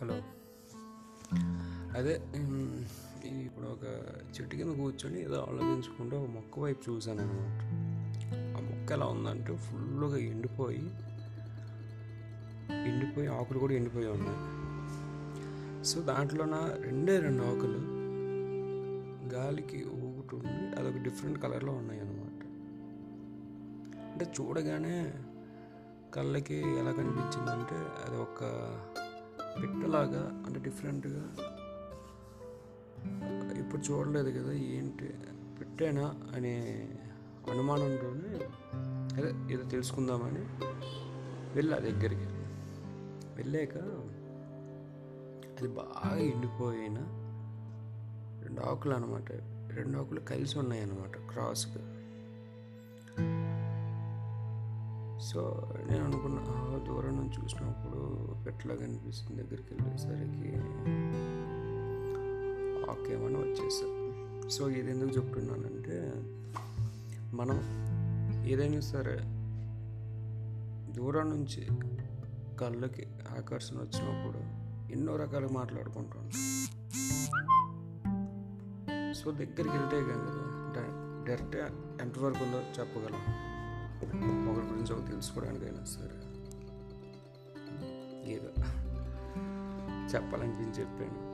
Hello. అదే ఇప్పుడు ఒక చెట్టు కింద కూర్చొని ఏదో ఆలోచించుకుంటూ ఒక మొక్క వైపు చూశాను అనమాట. ఆ మొక్క ఎలా ఉందంటే ఫుల్గా ఎండిపోయి ఎండిపోయి ఆకులు కూడా ఎండిపోయి ఉన్నాయి. సో దాంట్లో నా రెండే రెండు ఆకులు గాలికి ఊగుతుండి అదొక డిఫరెంట్ కలర్లో ఉన్నాయి అనమాట. అంటే చూడగానే కళ్ళకి ఎలా కనిపించిందంటే అది ఒక పిట్టలాగా అంటే డిఫరెంట్గా. ఇప్పుడు చూడలేదు కదా ఏంటి పిట్టేనా అనే అనుమానంతోనే అదే ఏదో తెలుసుకుందామని వెళ్ళా దగ్గరికి. వెళ్ళాక అది బాగా ఎండిపోయిన రెండు ఆకులు అనమాట రెండు ఆకులు కలిసి ఉన్నాయి అనమాట క్రాస్గా. సో నేను అనుకున్నా దూరం నుంచి చూసినప్పుడు పెట్టలాగా కనిపిస్తుంది దగ్గరికి వెళ్ళేసరికి ఆకేమని వచ్చేసా. సో ఇది ఎందుకు చెప్తున్నానంటే మనం ఏదైనా సరే దూరం నుంచి కళ్ళకి ఆకర్షణ వచ్చినప్పుడు ఎన్నో రకాలు మాట్లాడుకుంటాం. సో దగ్గరికి వెళ్తే కదా డైరెక్ట్ ఎంతవరకు ఉందో చెప్పగలం. ఒకరి గురించి ఒక తెలుసుకోవడానికైనా సరే. ఏదో చెప్పాలనిపించి చెప్పాను